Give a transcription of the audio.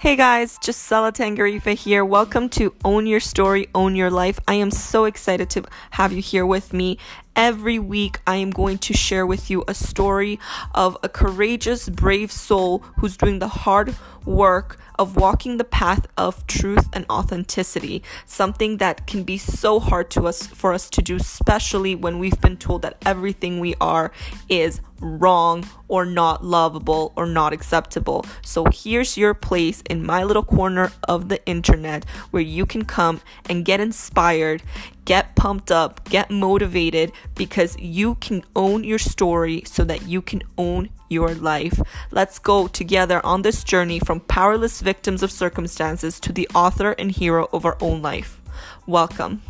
Hey guys, Gisela Tangarifa here. Welcome to Own Your Story, Own Your Life. I am so excited to have you here with me. Every week, I am going to share with you a story of a courageous, brave soul who's doing the hard work of walking the path of truth and authenticity, something that can be so hard to us for us to do, especially when we've been told that everything we are is wrong or not lovable or not acceptable. So here's your place in my little corner of the internet where you can come and get inspired, get pumped up, get motivated because you can own your story so that you can own your life. Let's go together on this journey from powerless victims of circumstances to the author and hero of our own life. Welcome.